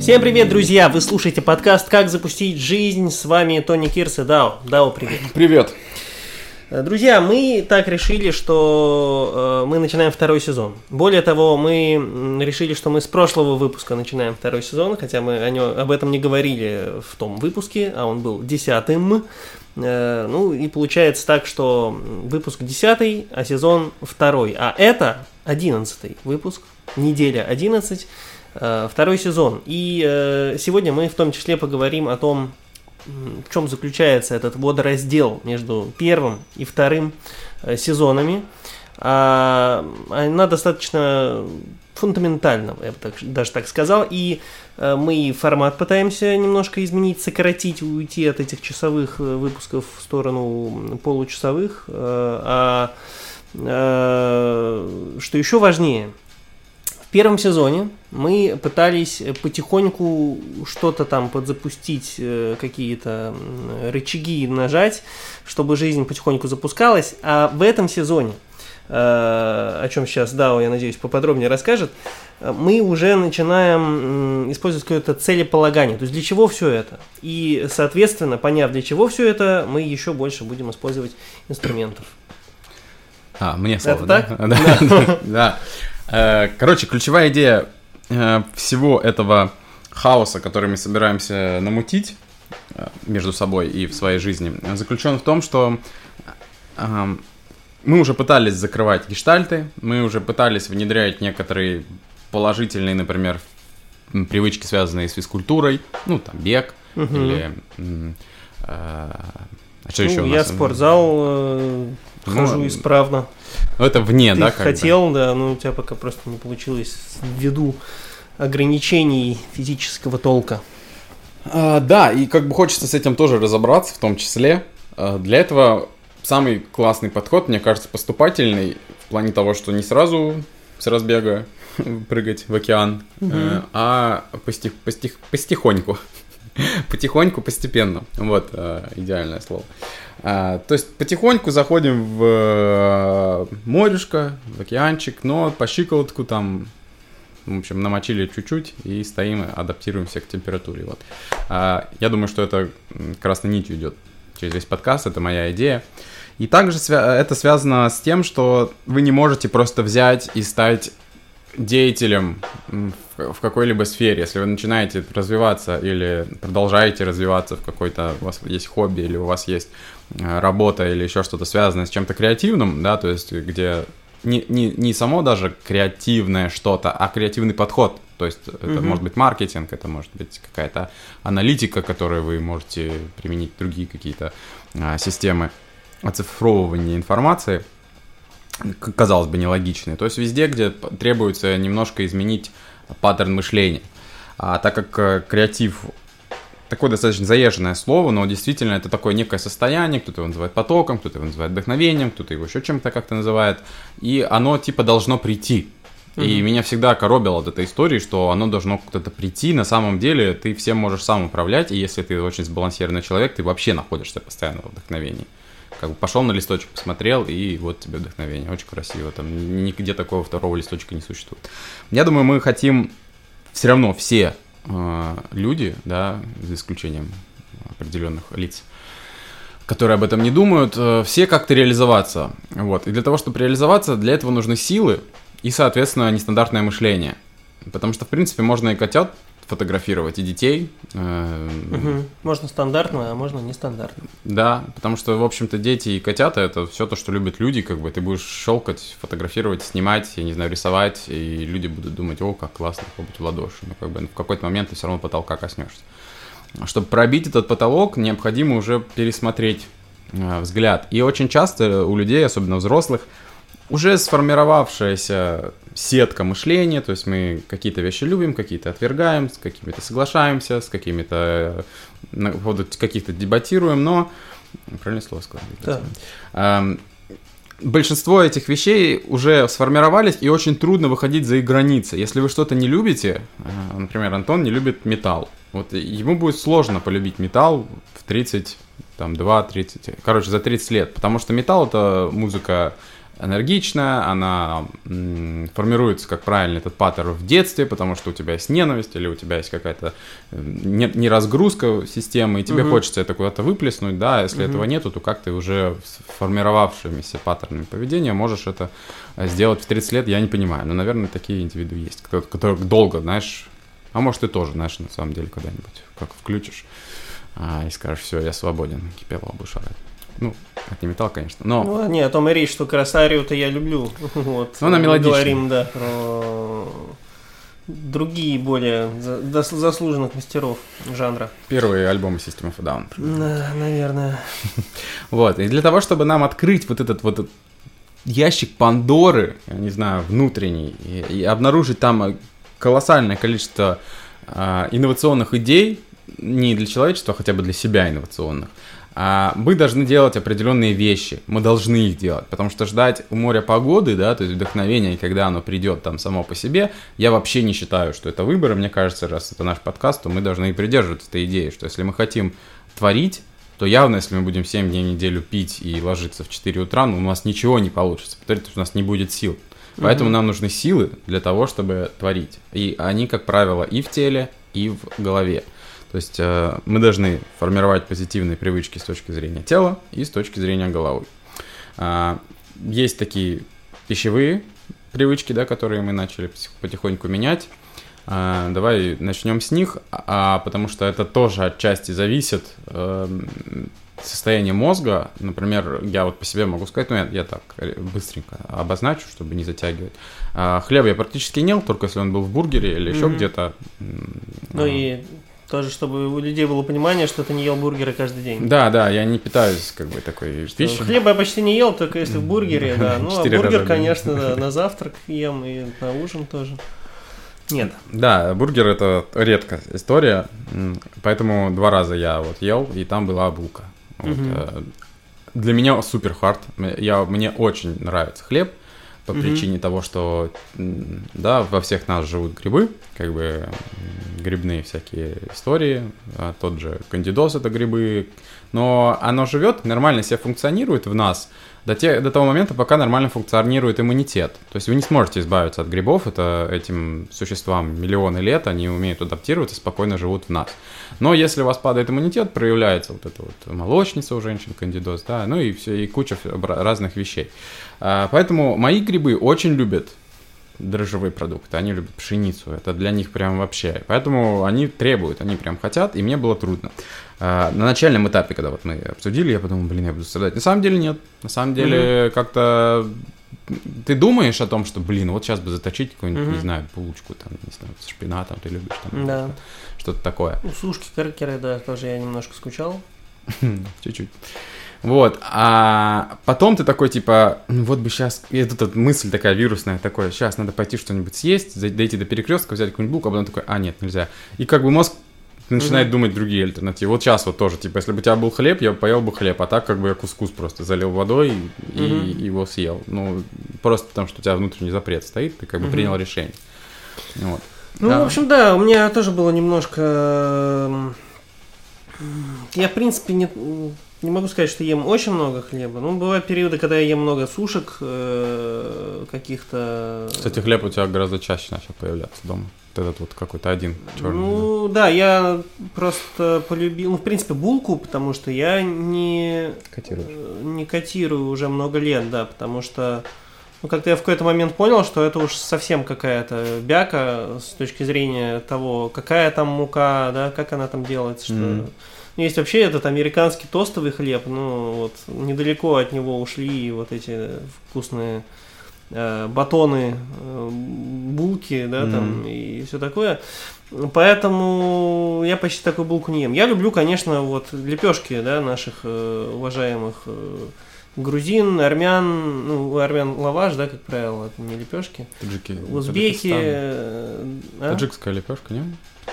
Всем привет, друзья! Вы слушаете подкаст «Как запустить жизнь». С вами Тони Кирс и Дао. Дао, привет. Привет. Э, Друзья, мы так решили, что э, мы начинаем второй сезон. Более того, мы решили, что мы с прошлого выпуска начинаем второй сезон, хотя мы о нё- об этом не говорили в том выпуске, а он был десятым. Э, ну и получается так, что выпуск десятый, а сезон второй. А это одиннадцатый выпуск, неделя 11, э, второй сезон. И э, сегодня мы в том числе поговорим о том, в чем заключается этот водораздел между первым и вторым э, сезонами. А, она достаточно фундаментальна, я бы так- даже так сказал, и э, мы формат пытаемся немножко изменить, сократить, уйти от этих часовых э, выпусков в сторону получасовых. э, А э, что еще важнее, первом сезоне мы пытались потихоньку что-то там подзапустить, э, какие-то рычаги нажать, чтобы жизнь потихоньку запускалась. А в этом сезоне, э, о чем сейчас Дао, я надеюсь, поподробнее расскажет, э, мы уже начинаем использовать какое-то целеполагание. То есть для чего все это? И, соответственно, поняв для чего все это, мы еще больше будем использовать инструментов. А, мне слово, Это да? так? Да, да. Э, Короче, ключевая идея э, всего этого хаоса, который мы собираемся намутить э, между собой и в своей жизни, заключен в том, что э, мы уже пытались закрывать гештальты, мы уже пытались внедрять некоторые положительные, например, привычки, связанные с физкультурой, ну, там, бег, Мгм. или... э, А что Ну, еще у я нас? в спортзал э, Ну, хожу исправно. Ну, это вне, Ты да, как бы? хотел, да, но у тебя пока просто не получилось ввиду ограничений физического толка. А, да, и как бы хочется с этим тоже разобраться, в том числе. А, для этого самый классный подход, мне кажется, поступательный, в плане того, что не сразу с разбега прыгать в океан, э, а постих, постих, постихоньку. Потихоньку, постепенно. Вот, э, идеальное слово. А, то есть потихоньку заходим в э, морешко, в океанчик, но по щиколотку там в общем, намочили чуть-чуть и стоим, адаптируемся к температуре. Вот. А, я думаю, что это красной нитью идет через весь подкаст, это моя идея. И также это связано с тем, что вы не можете просто взять и стать деятелем в какой-либо сфере. Если вы начинаете развиваться или продолжаете развиваться в какой-то, у вас есть хобби или у вас есть э, работа или еще что-то связанное с чем-то креативным, да, то есть где не, не, не само даже креативное что-то, а креативный подход. То есть это Мгм. может быть маркетинг, это может быть какая-то аналитика, которую вы можете применить другие какие-то а, системы оцифровывания информации, казалось бы, нелогичные. То есть везде, где требуется немножко изменить паттерн мышления. А так как э, креатив такое достаточно заезженное слово, но действительно это такое некое состояние, кто-то его называет потоком, кто-то его называет вдохновением, кто-то его еще чем-то как-то называет, и оно типа должно прийти. И Мгм. меня всегда коробило от этой истории, что оно должно куда-то прийти. На самом деле ты всем можешь сам управлять, и если ты очень сбалансированный человек, ты вообще находишься постоянно в вдохновении. Как бы пошел на листочек, посмотрел, и вот тебе вдохновение. Очень красиво. Там ни- нигде такого второго листочка не существует. Я думаю, мы хотим все равно все э, люди, да, за исключением определенных лиц, которые об этом не думают, э, все как-то реализоваться. Вот. И для того, чтобы реализоваться, для этого нужны силы и, соответственно, нестандартное мышление. Потому что, в принципе, можно и котят фотографировать, и детей. Мгм. Можно стандартно, а можно нестандартно. Да, потому что, в общем-то, дети и котята это все то, что любят люди, как бы ты будешь щелкать, фотографировать, снимать, я не знаю, рисовать, и люди будут думать, о, как классно, хлопать в ладоши. Но как бы в какой-то момент ты все равно потолка коснешься. Чтобы пробить этот потолок, необходимо уже пересмотреть э, взгляд. И очень часто у людей, особенно взрослых, уже сформировавшаяся сетка мышления, то есть мы какие-то вещи любим, какие-то отвергаем, с какими-то соглашаемся, с какими-то э, поводу каких-то дебатируем, но правильное слово сказал. Да. Эм, Большинство этих вещей уже сформировались, и очень трудно выходить за их границы. Если вы что-то не любите, э, например, Антон не любит металл, вот ему будет сложно полюбить металл в 30, там, 2, 30, короче, за 30 лет, потому что металл это музыка энергичная, она формируется, как правильно, этот паттерн в детстве, потому что у тебя есть ненависть или у тебя есть какая-то э, не, не разгрузка системы, и тебе Мгм. хочется это куда-то выплеснуть, да, а если Мгм. этого нету, то как ты уже с формировавшимися паттернами поведения можешь это э, сделать в 30 лет, я не понимаю. Но, наверное, такие индивиды есть, кто- которые долго, знаешь, а может, ты тоже, знаешь, на самом деле, когда-нибудь, как включишь а, и скажешь, все, я свободен, кипелова будешь орать. Ну, это не металл, конечно, но... Ну, не, о том и речь, что Красарию-то я люблю. Вот. Она Мы мелодичная. Говорим, да, про другие более заслуженных мастеров жанра. Первые альбомы System of a Down. Да, наверное. Вот, и для того, чтобы нам открыть вот этот вот ящик Пандоры, я не знаю, внутренний, и, и обнаружить там э, колоссальное количество а, инновационных идей, не для человечества, а хотя бы для себя инновационных, мы должны делать определенные вещи, мы должны их делать, потому что ждать у моря погоды, да, то есть вдохновения, когда оно придет там само по себе, я вообще не считаю, что это выбор, мне кажется, раз это наш подкаст, то мы должны и придерживаться этой идеи, что если мы хотим творить, то явно, если мы будем 7 дней в неделю пить и ложиться в 4 утра, ну, у нас ничего не получится, потому что у нас не будет сил. Поэтому нам нужны силы для того, чтобы творить. И они, как правило, и в теле, и в голове. То есть э, мы должны формировать позитивные привычки с точки зрения тела и с точки зрения головы. А, есть такие пищевые привычки, да, которые мы начали потихоньку менять. А, давай начнем с них, а, потому что это тоже отчасти зависит эм, состояние мозга. Например, я вот по себе могу сказать, ну я, я так э, быстренько обозначу, чтобы не затягивать. А, хлеб я практически не ел, только если он был в бургере или еще Мгм. где-то. Ну а, и тоже, чтобы у людей было понимание, что ты не ел бургеры каждый день. Да, да, я не питаюсь как бы такой Что пищей. Хлеба я почти не ел, только если в бургере, да. Ну, а бургер, конечно, да, на завтрак ем и на ужин тоже. Нет. Да, бургер это редкая история, поэтому два раза я вот ел, и там была булка. Вот, э, Для меня супер хард. Я, мне очень нравится хлеб по Мгм. причине того, что да, во всех нас живут грибы, как бы грибные всякие истории. А Тот же кандидоз это грибы, но оно живет, нормально себя функционирует в нас до, те, до того момента, пока нормально функционирует иммунитет. То есть вы не сможете избавиться от грибов, это этим существам миллионы лет, они умеют адаптироваться, спокойно живут в нас. Но если у вас падает иммунитет, проявляется вот эта вот молочница у женщин, кандидоз, да, ну и все, и куча разных вещей. А, Поэтому мои грибы очень любят дрожжевые продукты, они любят пшеницу, это для них прям вообще. Поэтому они требуют, они прям хотят, и мне было трудно. А, На начальном этапе, когда вот мы обсудили, я подумал, блин, я буду страдать. На самом деле нет. На самом деле как-то ты думаешь о том, что, блин, вот сейчас бы заточить какую-нибудь, не Мгм. знаю, булочку, там, не знаю, с шпинатом ты любишь, там, Да. что-то такое. Ну, сушки, крекеры, да, тоже я немножко скучал. Чуть-чуть. Вот, а потом ты такой, типа, ну вот бы сейчас, и тут вот мысль такая вирусная, такое, сейчас надо пойти что-нибудь съесть, дойти до перекрестка, взять какую-нибудь булку, а потом такой, а, нет, нельзя. И как бы мозг начинает Мгм. думать другие альтернативы. Вот сейчас вот тоже, типа, если бы у тебя был хлеб, я бы поел бы хлеб, а так как бы я кускус просто залил водой и Мгм. его съел. Ну, просто потому что у тебя внутренний запрет стоит, ты как бы Мгм. принял решение. Вот. Ну, Да. в общем, да, у меня тоже было немножко... Я, в принципе, не, не могу сказать, что ем очень много хлеба. Ну, бывают периоды, когда я ем много сушек, э, каких-то... Кстати, хлеб у тебя гораздо чаще начал появляться дома. Вот этот вот какой-то один черный. Ну, да, я просто полюбил, ну, в принципе, булку, потому что я не, Котируешь. э, не котирую уже много лет, да, потому что, ну, как-то я в какой-то момент понял, что это уж совсем какая-то бяка с точки зрения того, какая там мука, да, как она там делается, что... Мгм. Ну, Есть вообще этот американский тостовый хлеб, ну, вот, недалеко от него ушли вот эти вкусные э, батоны, э, булки, да, там, Мгм. и все такое. Поэтому я почти такую булку не ем. Я люблю, конечно, вот лепешки, да, наших э, уважаемых э, грузин, армян, ну, армян лаваш, да, как правило, это не лепешки. Таджики. Узбеки, Таджикистан. э, а? Таджикская лепешка, не?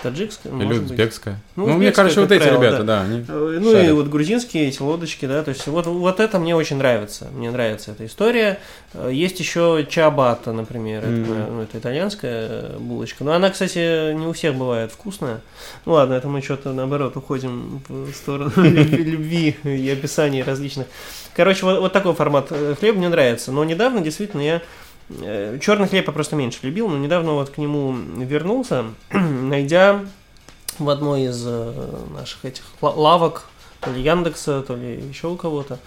Таджикская, Или может быть. узбекская. Ну, Ну, мне узбекская, кажется, вот эти правило, ребята, да. да, они Э, Ну и шарят. вот грузинские эти лодочки, да, то есть вот, вот это мне очень нравится, мне нравится эта история. Э, Есть еще чабата, например, это, Мгм. ну, это итальянская э, булочка, но она, кстати, не у всех бывает вкусная. Ну ладно, это мы что-то наоборот уходим в сторону любви и описаний различных. Короче, вот, вот такой формат хлеба мне нравится, но недавно действительно я черный хлеб я просто меньше любил, но недавно вот к нему вернулся, найдя в одной из э, наших этих ла- лавок, то ли Яндекса, то ли еще у кого-то,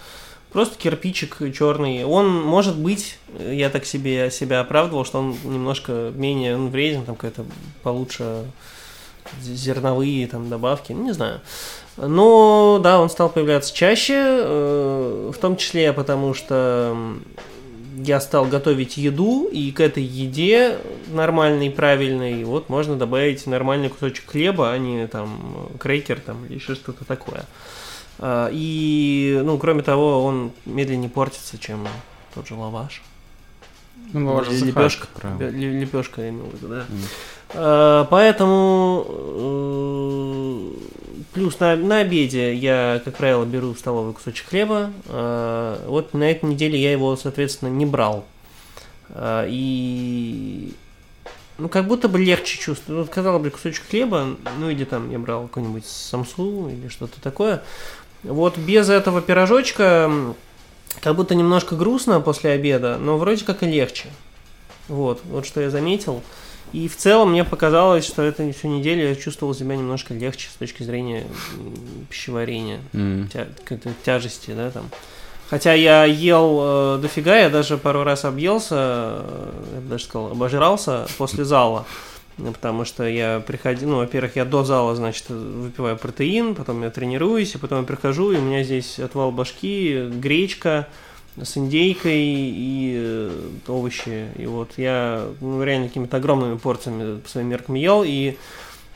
просто кирпичик черный. Он, может быть, э, я так себе себя оправдывал, что он немножко менее ну, вреден, там какая-то получше зерновые там добавки, ну, не знаю. Но да, он стал появляться чаще, э, в том числе потому, что я стал готовить еду, и к этой еде нормальной, правильной, вот можно добавить нормальный кусочек хлеба, а не там крекер там или еще что-то такое. А, И, ну, кроме того, он медленнее портится, чем тот же лаваш. Ну, лепешка. как правило. Ле- Лепешка, я имел в виду, да. А, Поэтому э, плюс на, на обеде я, как правило, беру в столовый кусочек хлеба. А, Вот на этой неделе я его, соответственно, не брал. А, И ну, как будто бы легче чувствую. Вот, казалось бы, кусочек хлеба, ну, или там я брал какой-нибудь самсу или что-то такое. Вот без этого пирожочка как будто немножко грустно после обеда, но вроде как и легче. Вот, вот что я заметил. И в целом мне показалось, что это всю неделю я чувствовал себя немножко легче с точки зрения пищеварения, М. тя- какой-то тяжести, да, там. Хотя я ел э, дофига, я даже пару раз объелся, э, я бы даже сказал, обожрался после зала. Потому что я приходил, ну, во-первых, я до зала, значит, выпиваю протеин, потом я тренируюсь, и потом я прихожу, и у меня здесь отвал башки, гречка с индейкой и э, овощи. И вот я ну, реально какими-то огромными порциями по своим меркам ел, и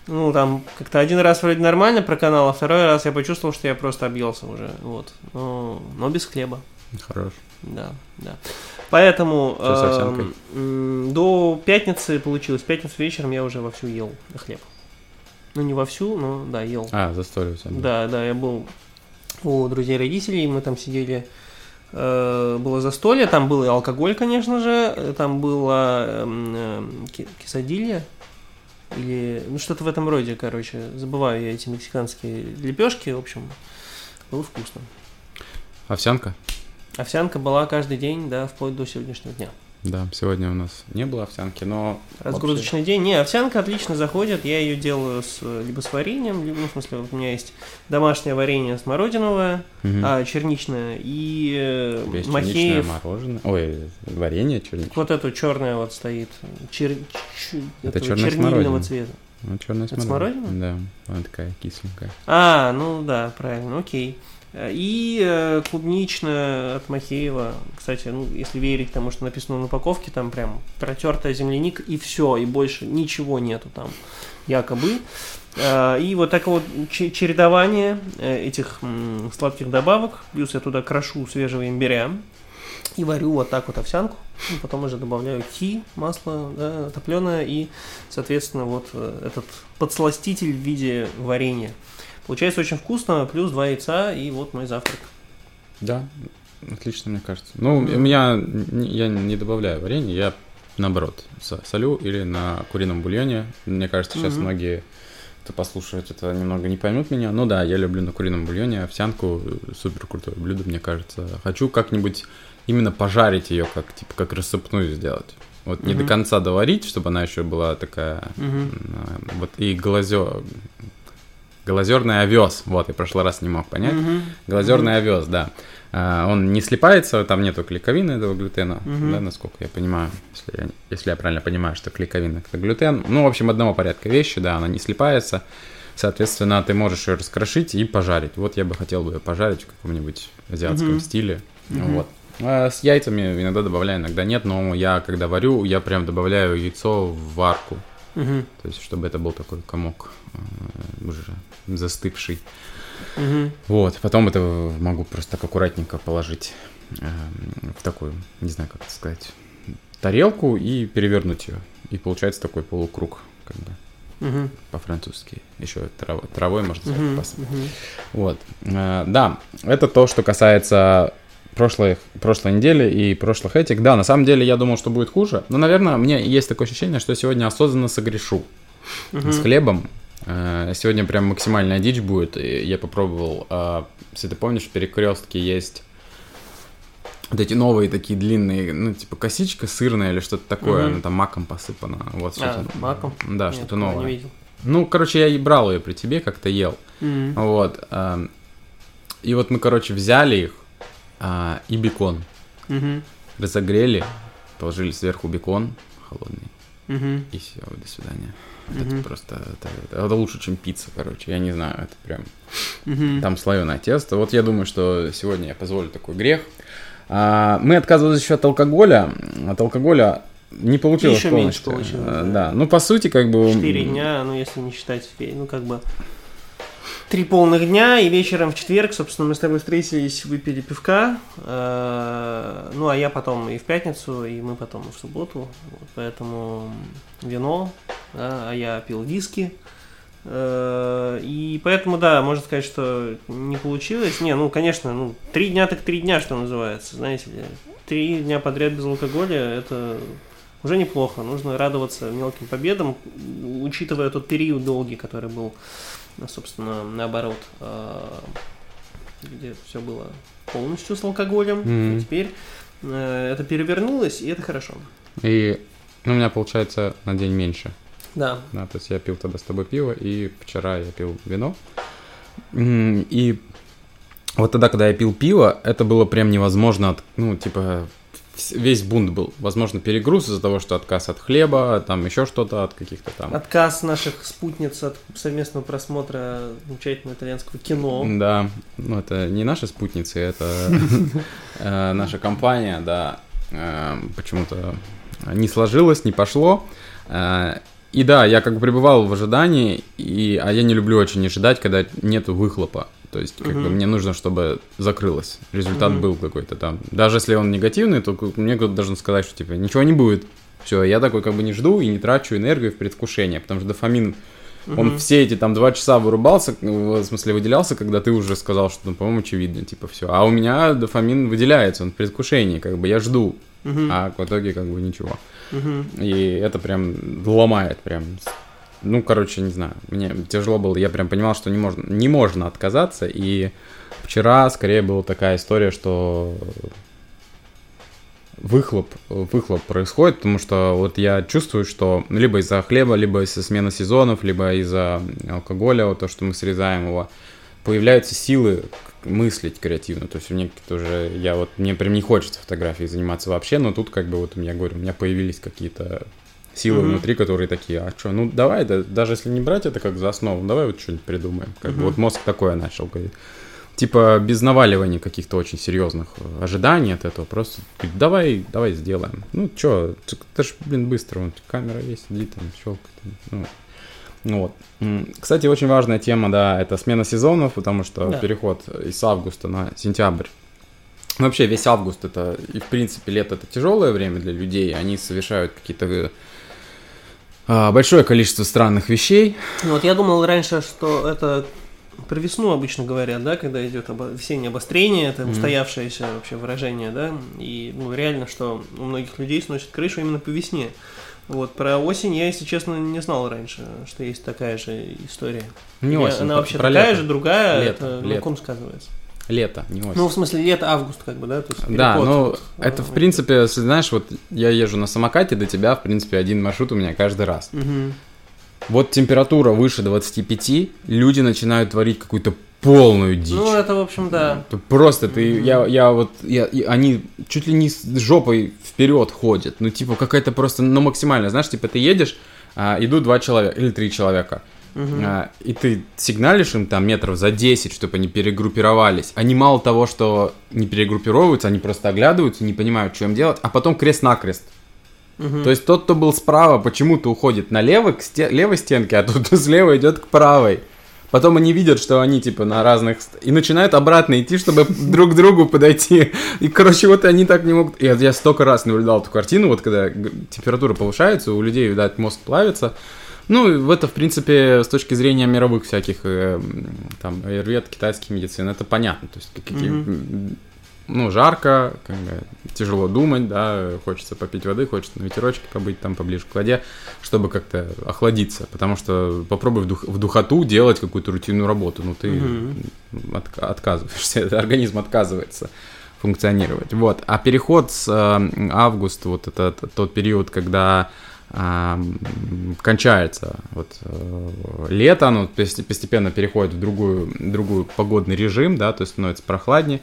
ну, там как-то один раз вроде нормально проканал, а второй раз я почувствовал, что я просто объелся уже, вот. Но, но без хлеба. Хорош. Да, да. Поэтому м, до пятницы получилось. Пятницу вечером я уже вовсю ел хлеб. Ну, не вовсю, но да, ел. А, застолье у тебя. Да, да, я был у друзей родителей, мы там сидели, э, было застолье, там был и алкоголь, конечно же, э, там было эм, ки- кисадилья, или, ну, что-то в этом роде, короче, забываю я эти мексиканские лепешки, в общем, было вкусно. Овсянка? Овсянка была каждый день, да, вплоть до сегодняшнего дня. Да, сегодня у нас не было овсянки, но... Разгрузочный день. Не, овсянка отлично заходит. Я ее делаю с, либо с вареньем, либо, ну, в смысле, вот у меня есть домашнее варенье смородиновое, Мгм. а, черничное, и э, есть черничное махеев. мороженое. Ой, варенье черничное. Вот эту черная вот стоит. Чер... ч- Это черная чернильного смородина. цвета. Ну, черная Это смородина. смородина? Да, она такая кисленькая. А, ну да, правильно, окей. И э, клубничная от Махеева. Кстати, ну, если верить тому, что написано на упаковке, там прям протертая земляника и все, и больше ничего нету там, якобы. Э, И вот такое вот че- чередование э, этих сладких добавок, плюс я туда крошу свежего имбиря и варю вот так вот овсянку. Ну, потом уже добавляю ки, масло да, топленое и, соответственно, вот э, этот подсластитель в виде варенья. Получается очень вкусно, плюс два яйца, и вот мой завтрак. Да, отлично, мне кажется. Ну, у меня я не добавляю варенье, я наоборот со- солю или на курином бульоне. Мне кажется, сейчас Мгм. многие, кто послушает это, немного не поймут меня. Ну да, я люблю на курином бульоне овсянку, супер крутое блюдо, мне кажется. Хочу как-нибудь именно пожарить ее, как типа как рассыпную сделать. Вот не до конца доварить, чтобы она еще была такая. М, Вот и глазё... Глазерный овес. Вот, я в прошлый раз не мог понять. Мгм. Глазерный овес, да. А, Он не слипается, там нету клейковины этого глютена, Мгм. да, насколько я понимаю, если я, если я правильно понимаю, что клейковина это глютен. Ну, в общем, одного порядка вещи, да, она не слипается. Соответственно, ты можешь ее раскрошить и пожарить. Вот я бы хотел бы ее пожарить в каком-нибудь азиатском Мгм. стиле. Мгм. Вот. А с яйцами иногда добавляю, иногда нет, но я, когда варю, я прям добавляю яйцо в варку. Мгм. То есть, чтобы это был такой комок э, уже застывший. Мгм. Вот, потом это могу просто так аккуратненько положить э, в такую, не знаю, как это сказать, тарелку и перевернуть ее. И получается такой полукруг, как бы. Мгм. по-французски. Еще трав- травой, можно сказать, посып. Мгм. Вот. Э, Да, это то, что касается прошлой, прошлой недели и прошлых этих. Да, на самом деле я думал, что будет хуже. Но, наверное, мне есть такое ощущение, что сегодня осознанно согрешу с хлебом. Э, Сегодня прям максимальная дичь будет. Я попробовал, э, если ты помнишь, в перекрестке есть вот эти новые такие длинные, ну, типа косичка сырная или что-то такое, она там маком посыпана. Вот А, что-то. маком? Да, Нет, что-то новое. Не видел. Ну, короче, я и брал ее при тебе, как-то ел. Вот. эм, И вот мы, короче, взяли их а, и бекон. Мгм. Разогрели, положили сверху бекон холодный, Мгм. и все, до свидания. Мгм. Это просто, это, это- это лучше, чем пицца, короче, я не знаю, это прям, Мгм. там слоеное тесто. Вот я думаю, что сегодня я позволю такой грех. А, мы отказывались еще от алкоголя, от алкоголя не получилось Еще меньше полностью. получилось, А, да. Да, ну, по сути, как бы... Четыре дня, ну, если не считать, ну, как бы, три полных дня, и вечером в четверг, собственно, мы с тобой встретились, выпили пивка, э, ну, а я потом и в пятницу, и мы потом в субботу, вот, поэтому вино, да, а я пил виски, э, и поэтому, да, можно сказать, что не получилось, не, ну, конечно, ну, три дня так три дня, что называется, знаете ли, три дня подряд без алкоголя, это уже неплохо. Нужно радоваться мелким победам, учитывая тот период долгий, который был, ну, собственно, наоборот, э, где все было полностью с алкоголем. И теперь э, это перевернулось, и это хорошо. И ну, у меня получается на день меньше. Да. Да, то есть я пил тогда с тобой пиво, и вчера я пил вино. И вот тогда, когда я пил пиво, это было прям невозможно, от, ну, типа, весь бунт был. Возможно, перегруз из-за того, что отказ от хлеба, там еще что-то от каких-то там... Отказ наших спутниц от совместного просмотра замечательного итальянского кино. Да, ну это не наши спутницы, это э, наша компания, да, э, почему-то не сложилось, не пошло. Э, И да, я как бы пребывал в ожидании, и, а я не люблю очень ожидать, когда нету выхлопа. То есть, как бы Мгм. мне нужно, чтобы закрылось. Результат Мгм. был какой-то там. Даже если он негативный, то мне кто-то должен сказать, что типа ничего не будет. Все, я такой как бы не жду и не трачу энергию в предвкушение, потому что дофамин он Мгм. все эти там два часа вырубался, в смысле выделялся, когда ты уже сказал, что, ну, по-моему, очевидно, типа, все. А у меня дофамин выделяется, он в предвкушении, как бы я жду, Мгм. а в итоге как бы ничего. Мгм. И это прям ломает, прям. Ну, короче, не знаю, мне тяжело было, я прям понимал, что не можно, не можно отказаться, и вчера скорее была такая история, что выхлоп, выхлоп происходит, потому что вот я чувствую, что либо из-за хлеба, либо из-за смены сезонов, либо из-за алкоголя, вот то, что мы срезаем его, появляются силы мыслить креативно. То есть у меня тоже, я вот, мне прям не хочется фотографией заниматься вообще, но тут как бы вот, я говорю, у меня появились какие-то силы Мгм. внутри, которые такие, а что, ну давай, да, даже если не брать это как за основу, давай вот что-нибудь придумаем. Как бы Мгм. вот мозг такое начал говорить. Типа без наваливания каких-то очень серьезных э, ожиданий от этого, просто говорит, давай, давай сделаем. Ну ц- это ж, блин, быстро, вон, камера есть, сидит там, щелкает. Ну, ну вот. М, Кстати, очень важная тема, да, это смена сезонов, потому что Да. переход из августа на сентябрь. Ну, Вообще весь август это, и в принципе лето это тяжелое время для людей, они совершают какие-то э, большое количество странных вещей. Ну, Вот я думал раньше, что это про весну обычно говорят, да, когда идет обо- весеннее обострение, это устоявшееся вообще выражение, да, и ну, реально, что у многих людей сносит крышу именно по весне. Вот, про осень я, если честно, не знал раньше, что есть такая же история. Не Или осень, Она вообще про такая лето. же, другая, Лето, это на лето. ком сказывается? Лето, не осень. Ну, в смысле, лето, август, как бы, да? То есть Да, ну, это, в принципе, если знаешь, вот я езжу на самокате до тебя, в принципе, один маршрут у меня каждый раз. Мгм. Вот температура выше 25, люди начинают творить какую-то полную дичь. Ну, это, в общем, да. Просто ты, я, я вот, я, и они чуть ли не с жопой вперед ходят. Ну, типа, какая-то просто, ну, максимально. Знаешь, типа, ты едешь, а, идут два человека или три человека. Мгм. А, и ты сигналишь им там метров за 10, чтобы они перегруппировались. Они мало того, что не перегруппировываются, они просто оглядываются, не понимают, что им делать, а потом крест-накрест. Мгм. То есть тот, кто был справа, почему-то уходит налево к сте- левой стенке, а тот, кто слева идет к правой. Потом они видят, что они типа на разных... И начинают обратно идти, чтобы друг к другу подойти. И, короче, вот они так не могут... Я, я столько раз наблюдал эту картину, вот когда температура повышается, у людей, видать, мозг плавится. Ну, это, в принципе, с точки зрения мировых всяких, э, там, аюрвед, китайских медицин, это понятно. То есть, какие, mm-hmm. ну, жарко, как бы, тяжело думать, да, хочется попить воды, хочется на ветерочке побыть там поближе к воде, чтобы как-то охладиться. Потому что попробуй в, дух, в духоту делать какую-то рутинную работу, ну, ты mm-hmm. от, отказываешься, организм отказывается функционировать. Вот. А переход с э, августа, вот это тот период, когда кончается вот э, лето, оно постепенно переходит в другую, другую погодный режим, да, то есть становится прохладнее.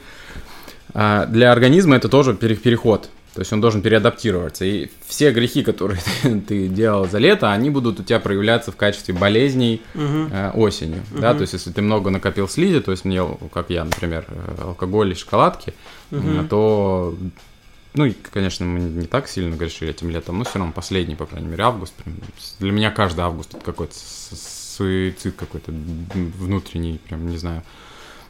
А для организма это тоже переход, то есть он должен переадаптироваться. И все грехи, которые ты, делал за лето, они будут у тебя проявляться в качестве болезней угу. осенью. Угу. Да? То есть если ты много накопил слизи, то есть мне, как я, например, э, алкоголь и шоколадки, угу. то ну, и, конечно, мы не так сильно грешили этим летом, но все равно последний, по крайней мере, август. Для меня каждый август это какой-то суицид какой-то внутренний, прям, не знаю.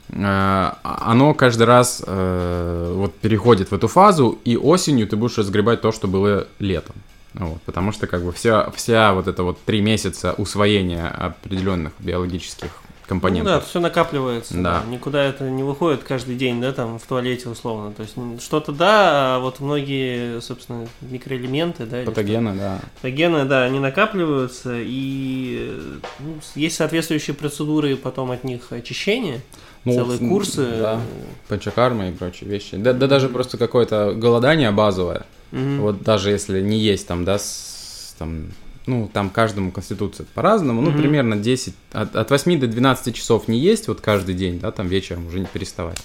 Э, оно каждый раз э, вот переходит в эту фазу, и осенью ты будешь разгребать то, что было летом. Вот, потому что как бы вся, вся вот это вот три месяца усвоения определенных биологических компонентов. Ну да, все накапливается. Да. да. Никуда это не выходит каждый день, да, там в туалете условно. То есть что-то да, а вот многие, собственно, микроэлементы, да. Патогены, да. Патогены, да, они накапливаются, и ну, есть соответствующие процедуры потом от них очищения. Ну, целые курсы. Да, панчакарма и прочие вещи. Да, да даже просто какое-то голодание базовое. Угу. Вот даже если не есть там, да, с, там ну, там каждому конституция по-разному, ну, mm-hmm. примерно 10, от, от 8 до 12 часов не есть вот каждый день, да, там вечером уже не переставать.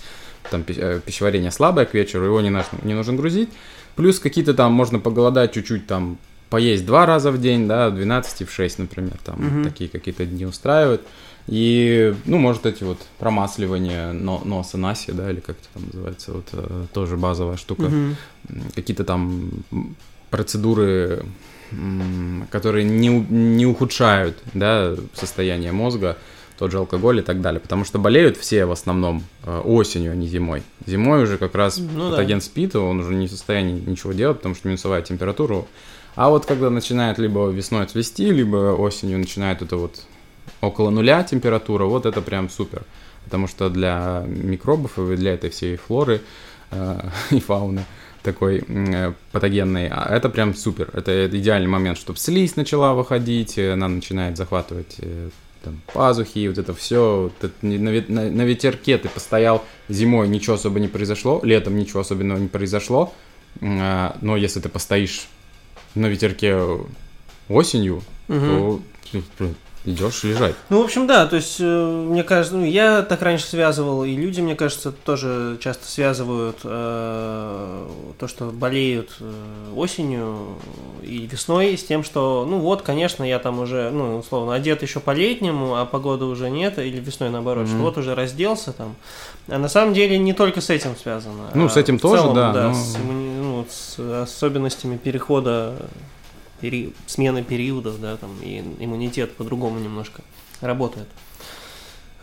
Там э, пищеварение слабое к вечеру, его не, нужно, не нужно грузить. Плюс какие-то там можно поголодать чуть-чуть, там, поесть два раза в день, да, в 12 и в 6, например, там, mm-hmm. такие какие-то дни устраивают. И, ну, может, эти вот промасливания но, носа наси, да, или как это там называется, вот э, тоже базовая штука. Mm-hmm. Какие-то там процедуры которые не, не ухудшают да, состояние мозга, тот же алкоголь и так далее. Потому что болеют все в основном э, осенью, а не зимой. Зимой уже как раз ну, патоген да. спит, он уже не в состоянии ничего делать, потому что минусовая температура. А вот когда начинает либо весной цвести, либо осенью начинает это вот около нуля температура, вот это прям супер. Потому что для микробов и для этой всей флоры э, и фауны такой э, патогенный, а это прям супер. Это идеальный момент, чтобы слизь начала выходить, она начинает захватывать э, там, пазухи, вот это все. Вот на, на, на ветерке ты постоял зимой, ничего особо не произошло, летом ничего особенного не произошло, э, но если ты постоишь на ветерке осенью, угу. то идешь лежать. Ну, в общем, да, то есть, э, мне кажется, ну, я так раньше связывал, и люди, мне кажется, тоже часто связывают э, то, что болеют э, осенью и весной с тем, что, ну вот, конечно, я там уже, ну, условно, одет еще по-летнему, а погоды уже нет, или весной наоборот, mm-hmm. что вот уже разделся там. А на самом деле не только с этим связано. Ну, а с этим тоже, целом, да. да но... с, ну, с особенностями перехода пери... смены периодов, да, там, и иммунитет по-другому немножко работает.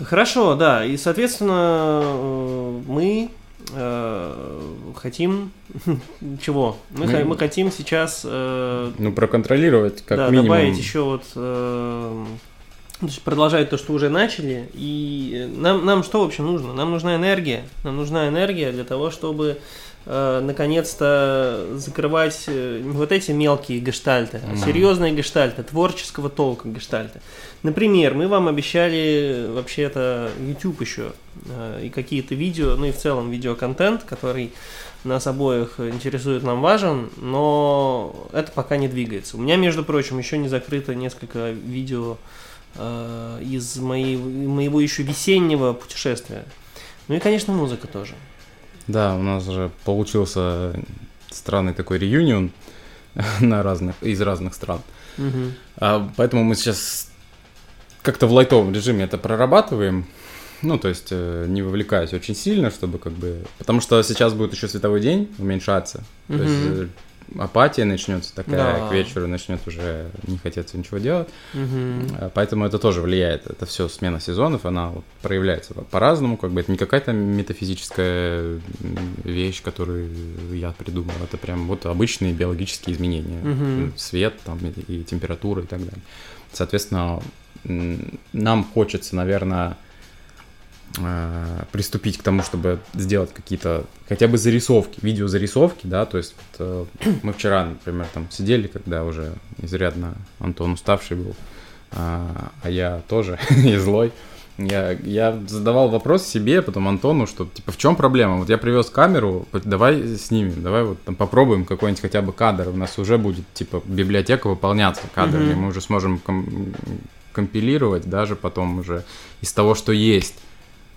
Хорошо, да, и, соответственно, э, мы э, хотим чего? Мы, мы, мы хотим сейчас... Э, ну, проконтролировать, как да, минимум. добавить еще вот... Э, продолжать то, что уже начали. И нам, нам что, в общем, нужно? Нам нужна энергия. Нам нужна энергия для того, чтобы э, наконец-то закрывать э, вот эти мелкие гештальты, а серьезные гештальты, творческого толка гештальты. Например, мы вам обещали вообще-то YouTube еще э, и какие-то видео, ну и в целом видеоконтент, который нас обоих интересует, нам важен, но это пока не двигается. У меня, между прочим, еще не закрыто несколько видео э, из моей, моего еще весеннего путешествия. Ну и, конечно, музыка тоже. Да, у нас же получился странный такой реюнион на разных, из разных стран. Угу. А, поэтому мы сейчас как-то в лайтовом режиме это прорабатываем. Ну, то есть э, не вовлекаясь очень сильно, чтобы как бы... Потому что сейчас будет еще световой день уменьшаться. Угу. То есть апатия начнется такая, Да. к вечеру начнет уже не хотеться ничего делать. А, Поэтому это тоже влияет. Это все смена сезонов, она вот проявляется по- по-разному. Как бы это не какая-то метафизическая вещь, которую я придумал. Это прям вот обычные биологические изменения. Мгм. Свет там и, температура и так далее. Соответственно, нам хочется, наверное, э, приступить к тому, чтобы сделать какие-то хотя бы зарисовки, видеозарисовки, да, то есть вот, э, мы вчера, например, там сидели, когда уже изрядно Антон уставший был, а, а я тоже и злой. Я, я задавал вопрос себе, потом Антону, что типа в чем проблема? Вот я привез камеру, давай снимем, давай вот там попробуем какой-нибудь хотя бы кадр. У нас уже будет типа библиотека выполняться кадрами, Мгм. мы уже сможем ком- компилировать даже потом уже из того, что есть.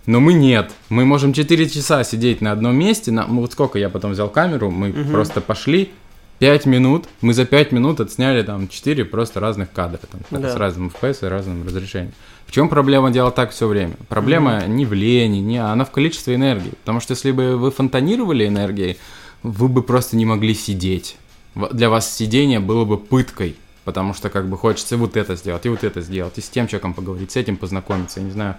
Но мы нет. Мы можем 4 часа сидеть на одном месте. На... ну, Вот сколько я потом взял камеру, мы Мгм. просто пошли 5 минут. Мы за 5 минут отсняли там 4 просто разных кадра. Там, Да. С разным FPS и разным разрешением. В чем проблема делать так все время? Проблема не в лени, не, она в количестве энергии. Потому что если бы вы фонтанировали энергией, вы бы просто не могли сидеть. Для вас сидение было бы пыткой. Потому что как бы хочется вот это сделать, и вот это сделать, и с тем человеком поговорить, с этим познакомиться, я не знаю,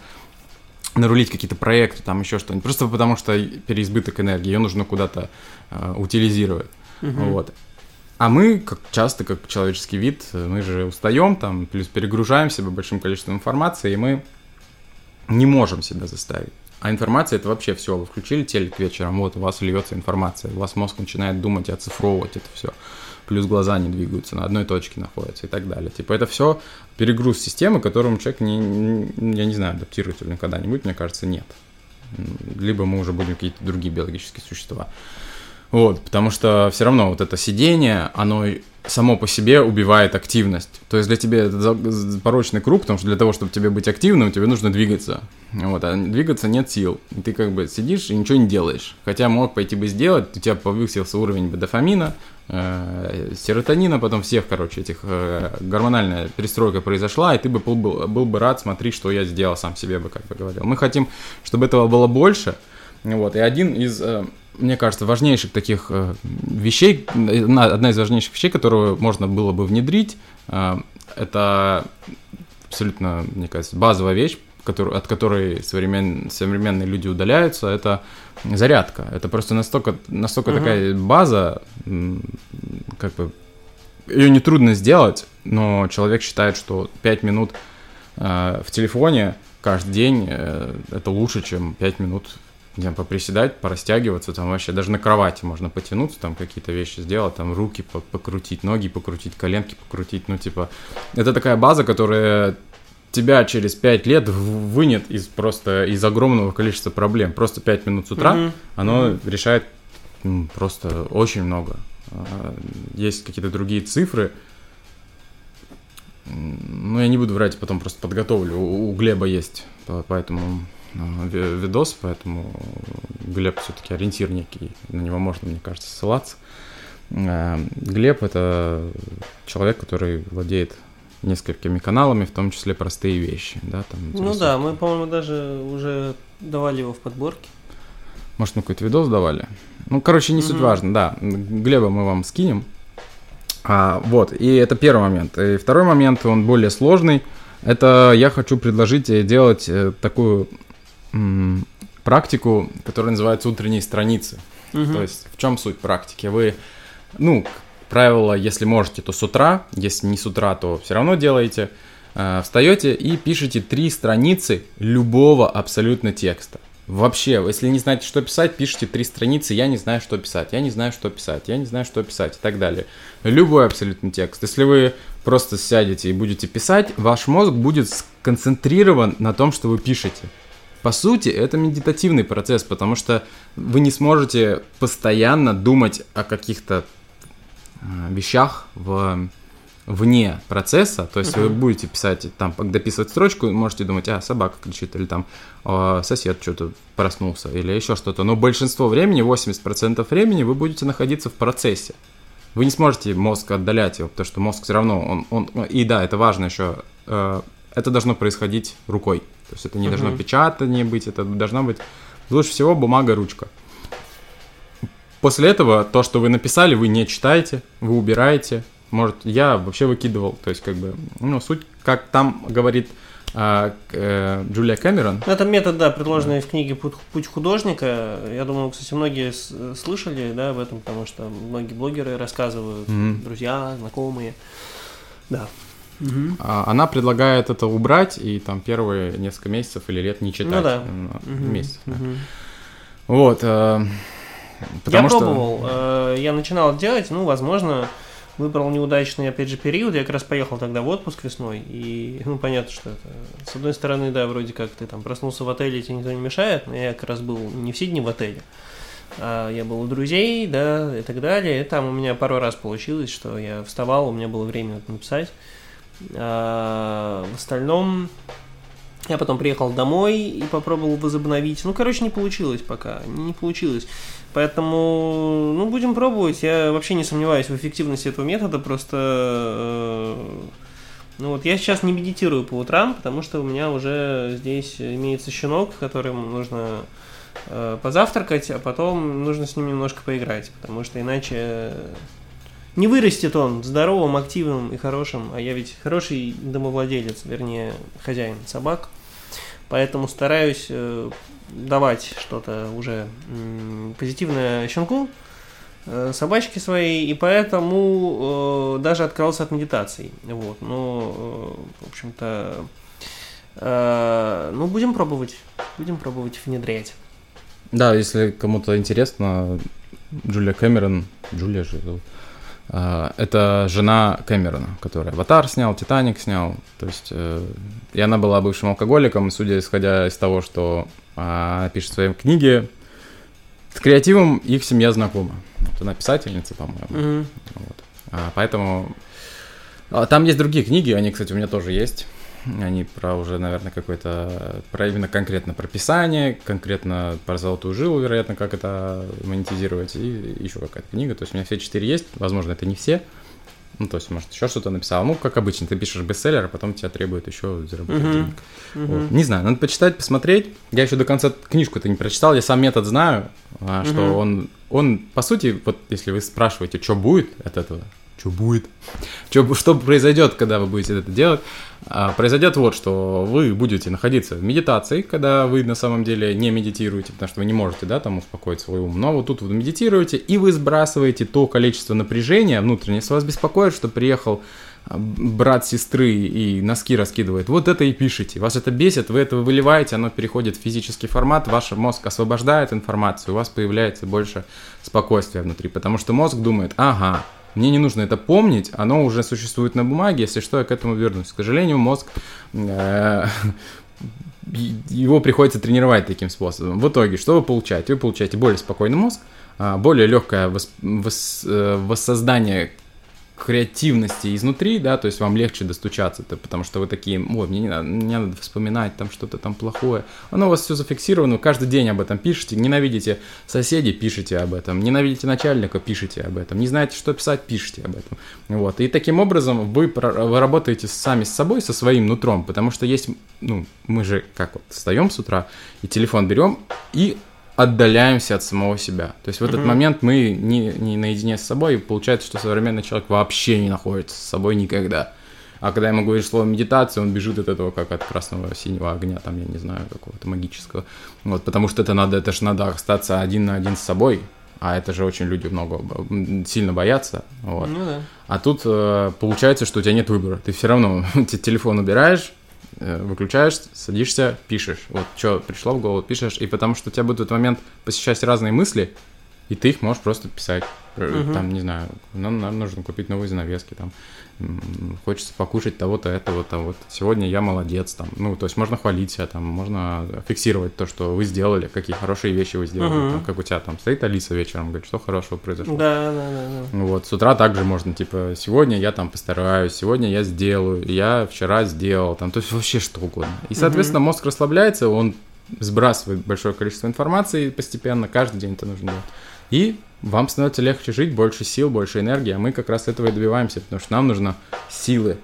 нарулить какие-то проекты, там еще что-нибудь. Просто потому что переизбыток энергии, ее нужно куда-то э, утилизировать. Мгм. Вот. А мы, как часто, как человеческий вид, мы же устаем, там, плюс перегружаем себя большим количеством информации, и мы не можем себя заставить. А информация это вообще все. Вы включили телек вечером, вот у вас льется информация, у вас мозг начинает думать и оцифровывать это все. Плюс глаза не двигаются, на одной точке находятся и так далее. Типа это все перегруз системы, которому человек не, я не знаю, адаптируется ли он когда-нибудь, мне кажется, нет. Либо мы уже будем какие-то другие биологические существа. Вот, потому что все равно вот это сидение, оно само по себе убивает активность. То есть для тебя это порочный круг, потому что для того, чтобы тебе быть активным, тебе нужно двигаться. Вот, а двигаться нет сил. И ты как бы сидишь и ничего не делаешь. Хотя мог пойти бы сделать, у тебя повысился уровень дофамина, э, серотонина, потом всех, короче, этих э, гормональная перестройка произошла, и ты бы был, бы был бы рад, смотри, что я сделал сам себе бы, как бы говорил. Мы хотим, чтобы этого было больше, вот, и один из, э, мне кажется, важнейших таких э, вещей, на- одна из важнейших вещей, которую можно было бы внедрить, э, это абсолютно, мне кажется, базовая вещь, от которой современ- современные люди удаляются, это зарядка. Это просто настолько, настолько Мгм. такая база, как бы, ее нетрудно сделать, но человек считает, что 5 минут э, в телефоне каждый день э, это лучше, чем 5 минут не знаю, поприседать, порастягиваться, там вообще даже на кровати можно потянуться, там какие-то вещи сделать, там руки по- покрутить, ноги покрутить, коленки покрутить, ну типа, это такая база, которая тебя через 5 лет вынет из просто из огромного количества проблем. Просто 5 минут с утра, Мгм. оно решает м, просто очень много. А, Есть какие-то другие цифры. Ну, я не буду врать, потом просто подготовлю. У, у Глеба есть по, ви- видос, поэтому Глеб все-таки ориентир некий. На него можно, мне кажется, ссылаться. А, Глеб это человек, который владеет несколькими каналами, в том числе простые вещи. Да, там, Ну да, мы, по-моему, даже уже давали его в подборке. Может, мы какой-то видос давали? Ну, короче, не суть Мгм. важно, да. Глеба мы вам скинем. А, вот, и это первый момент. И второй момент, он более сложный. Это я хочу предложить э, делать э, такую практику, которая называется утренние страницы. Мгм. То есть в чем суть практики? Вы, ну, правило, если можете, то с утра, если не с утра, то все равно делаете. Э, Встаете и пишете три страницы любого абсолютно текста. Вообще, если не знаете, что писать, пишите три страницы, я не знаю, что писать, я не знаю, что писать, я не знаю, что писать и так далее. Любой абсолютно текст. Если вы просто сядете и будете писать, ваш мозг будет сконцентрирован на том, что вы пишете. По сути, это медитативный процесс, потому что вы не сможете постоянно думать о каких-то э, вещах в, вне процесса. То есть вы будете писать, там, дописывать строчку, можете думать, а, собака кричит, или там «А, сосед что-то проснулся, или еще что-то. Но большинство времени, 80% времени вы будете находиться в процессе. Вы не сможете мозг отдалять его, потому что мозг все равно, он, он, и да, это важно еще, э, это должно происходить рукой. То есть это не должно Мгм. печатание быть, это должна быть лучше всего бумага, ручка. после этого то, что вы написали, вы не читаете, вы убираете. Может, я вообще выкидывал. То есть, как бы, ну, суть, как там говорит а, э, Джулия Кэмерон. Ну, это метод, да, предложенный в книге «Путь, «Путь художника». Я думаю, кстати, многие слышали, да, об этом, потому что многие блогеры рассказывают, Мгм. друзья, знакомые. Да. А, Она предлагает это убрать и там первые несколько месяцев или лет не читать. Ну да. м, Мгм. Месяцев. да. Вот. э, Потому я что... пробовал, э, я начинал делать, ну, возможно, выбрал неудачный, опять же, период. Я как раз поехал тогда в отпуск весной, и, ну, понятно, что это... С одной стороны, да, вроде как ты там проснулся в отеле, тебе никто не мешает, но я как раз был не все дни в отеле. А я был у друзей, да, и так далее. И там у меня пару раз получилось, что я вставал, у меня было время написать. А в остальном я потом приехал домой и попробовал возобновить. Ну, короче, не получилось пока. Не получилось. Поэтому, ну, будем пробовать. Я вообще не сомневаюсь в эффективности этого метода. Просто, э, ну, вот я сейчас не медитирую по утрам, потому что у меня уже здесь имеется щенок, которым нужно э, позавтракать, а потом нужно с ним немножко поиграть, потому что иначе не вырастет он здоровым, активным и хорошим, а я ведь хороший домовладелец, вернее, хозяин собак, поэтому стараюсь э, давать что-то уже м, позитивное щенку, э, собачке своей, и поэтому э, даже отказался от медитаций. Вот, но, э, в общем-то, э, ну, будем пробовать, будем пробовать внедрять. Да, если кому-то интересно, Джулия Кэмерон, Джулия же зовут, это жена Кэмерона, которая «Аватар» снял, «Титаник» снял, то есть, э, и она была бывшим алкоголиком, и судя исходя из того, что а, она пишет в своей книге, с креативом их семья знакома. Вот она писательница, по-моему. Мгм. Вот. А, поэтому а, там есть другие книги, они, кстати, у меня тоже есть. Они про уже, наверное, какой-то, про именно конкретно про писание, конкретно про золотую жилу, вероятно, как это монетизировать, и еще какая-то книга. То есть у меня все четыре есть, возможно, это не все. Ну, то есть, может, еще что-то написал. Ну, как обычно, ты пишешь бестселлер, а потом тебя требует еще заработать Мгм. денег. Мгм. Вот. Не знаю, надо почитать, посмотреть. Я еще до конца книжку-то не прочитал, я сам метод знаю, а, что Мгм. он, он, по сути, вот если вы спрашиваете, что будет от этого, что будет, чё, что произойдет, когда вы будете это делать, а, произойдет вот, что вы будете находиться в медитации, когда вы на самом деле не медитируете, потому что вы не можете, да, там успокоить свой ум, но вот тут вы медитируете, и вы сбрасываете то количество напряжения внутреннее, если вас беспокоит, что приехал а, брат сестры и носки раскидывает, вот это и пишите. Вас это бесит, вы это выливаете, оно переходит в физический формат, ваш мозг освобождает информацию, у вас появляется больше спокойствия внутри, потому что мозг думает, ага, мне не нужно это помнить, оно уже существует на бумаге, если что, я к этому вернусь. К сожалению, мозг э, его приходится тренировать таким способом. В итоге, что вы получаете? Вы получаете более спокойный мозг, а, более легкое вос- вос- э, воссоздание креативности изнутри, да, то есть вам легче достучаться, то, потому что вы такие, ой, мне не надо, мне надо вспоминать там что-то там плохое. Оно у вас все зафиксировано, вы каждый день об этом пишете, ненавидите соседей, пишите об этом, ненавидите начальника, пишите об этом, не знаете, что писать, пишите об этом. Вот, и таким образом вы, вы работаете сами с собой, со своим нутром, потому что есть, ну, мы же как вот встаем с утра и телефон берем и отдаляемся от самого себя. То есть в этот Мгм. момент мы не, не наедине с собой, и получается, что современный человек вообще не находится с собой никогда. А когда ему говоришь слово медитация, он бежит от этого, как от красного синего огня, там, я не знаю, какого-то магического. Вот, потому что это надо, это же надо остаться один на один с собой, а это же очень люди много, сильно боятся, вот. Ну да. А тут э, получается, что у тебя нет выбора. Ты все равно те- телефон убираешь, выключаешь, садишься, пишешь. Вот что пришло в голову, пишешь. И потому что у тебя будут в этот момент посещать разные мысли, и ты их можешь просто писать. Э, Мгм. Там, не знаю, нам, нам нужно купить новые занавески, там, хочется покушать того-то, этого-то, вот, сегодня я молодец, там, ну, то есть можно хвалить себя, там, можно фиксировать то, что вы сделали, какие хорошие вещи вы сделали, Мгм. там, как у тебя там стоит Алиса вечером, говорит, что хорошего произошло. Да, да, да, да. Вот, с утра также можно, типа, сегодня я там постараюсь, сегодня я сделаю, я вчера сделал, там, то есть вообще что угодно. И, соответственно, мозг расслабляется, он сбрасывает большое количество информации постепенно, каждый день это нужно делать. И вам становится легче жить, больше сил, больше энергии, а мы как раз этого и добиваемся, потому что нам нужно силы.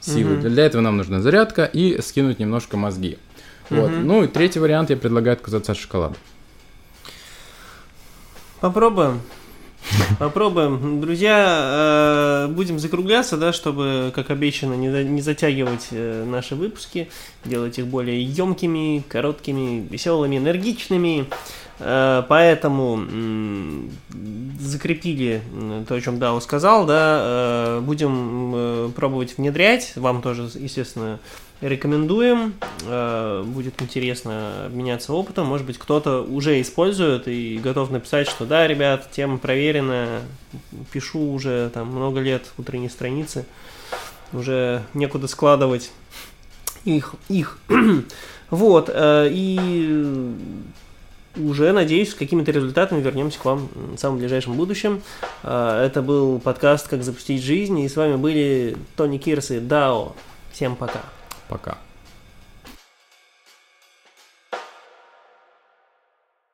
Силы. Мгм. Для этого нам нужна зарядка и скинуть немножко мозги. Вот. Мгм. Ну и третий вариант я предлагаю отказаться от шоколада. Попробуем. Попробуем. Друзья, э, будем закругляться, да, чтобы, как обещано, не затягивать э, наши выпуски, делать их более емкими, короткими, веселыми, энергичными. Э, поэтому закрепили то, о чем Дау сказал, да, будем пробовать внедрять. Вам тоже, естественно, рекомендуем. Э, будет интересно обменяться опытом. Может быть, кто-то уже использует и готов написать, что да, ребят, тема проверена, пишу уже там много лет утренние страницы, уже некуда складывать их. их. вот, э, и уже, надеюсь, с какими-то результатами вернемся к вам в самом ближайшем будущем. Э, это был подкаст «Как запустить жизнь», и с вами были Тони Кирс и Дао. Всем пока. Пока.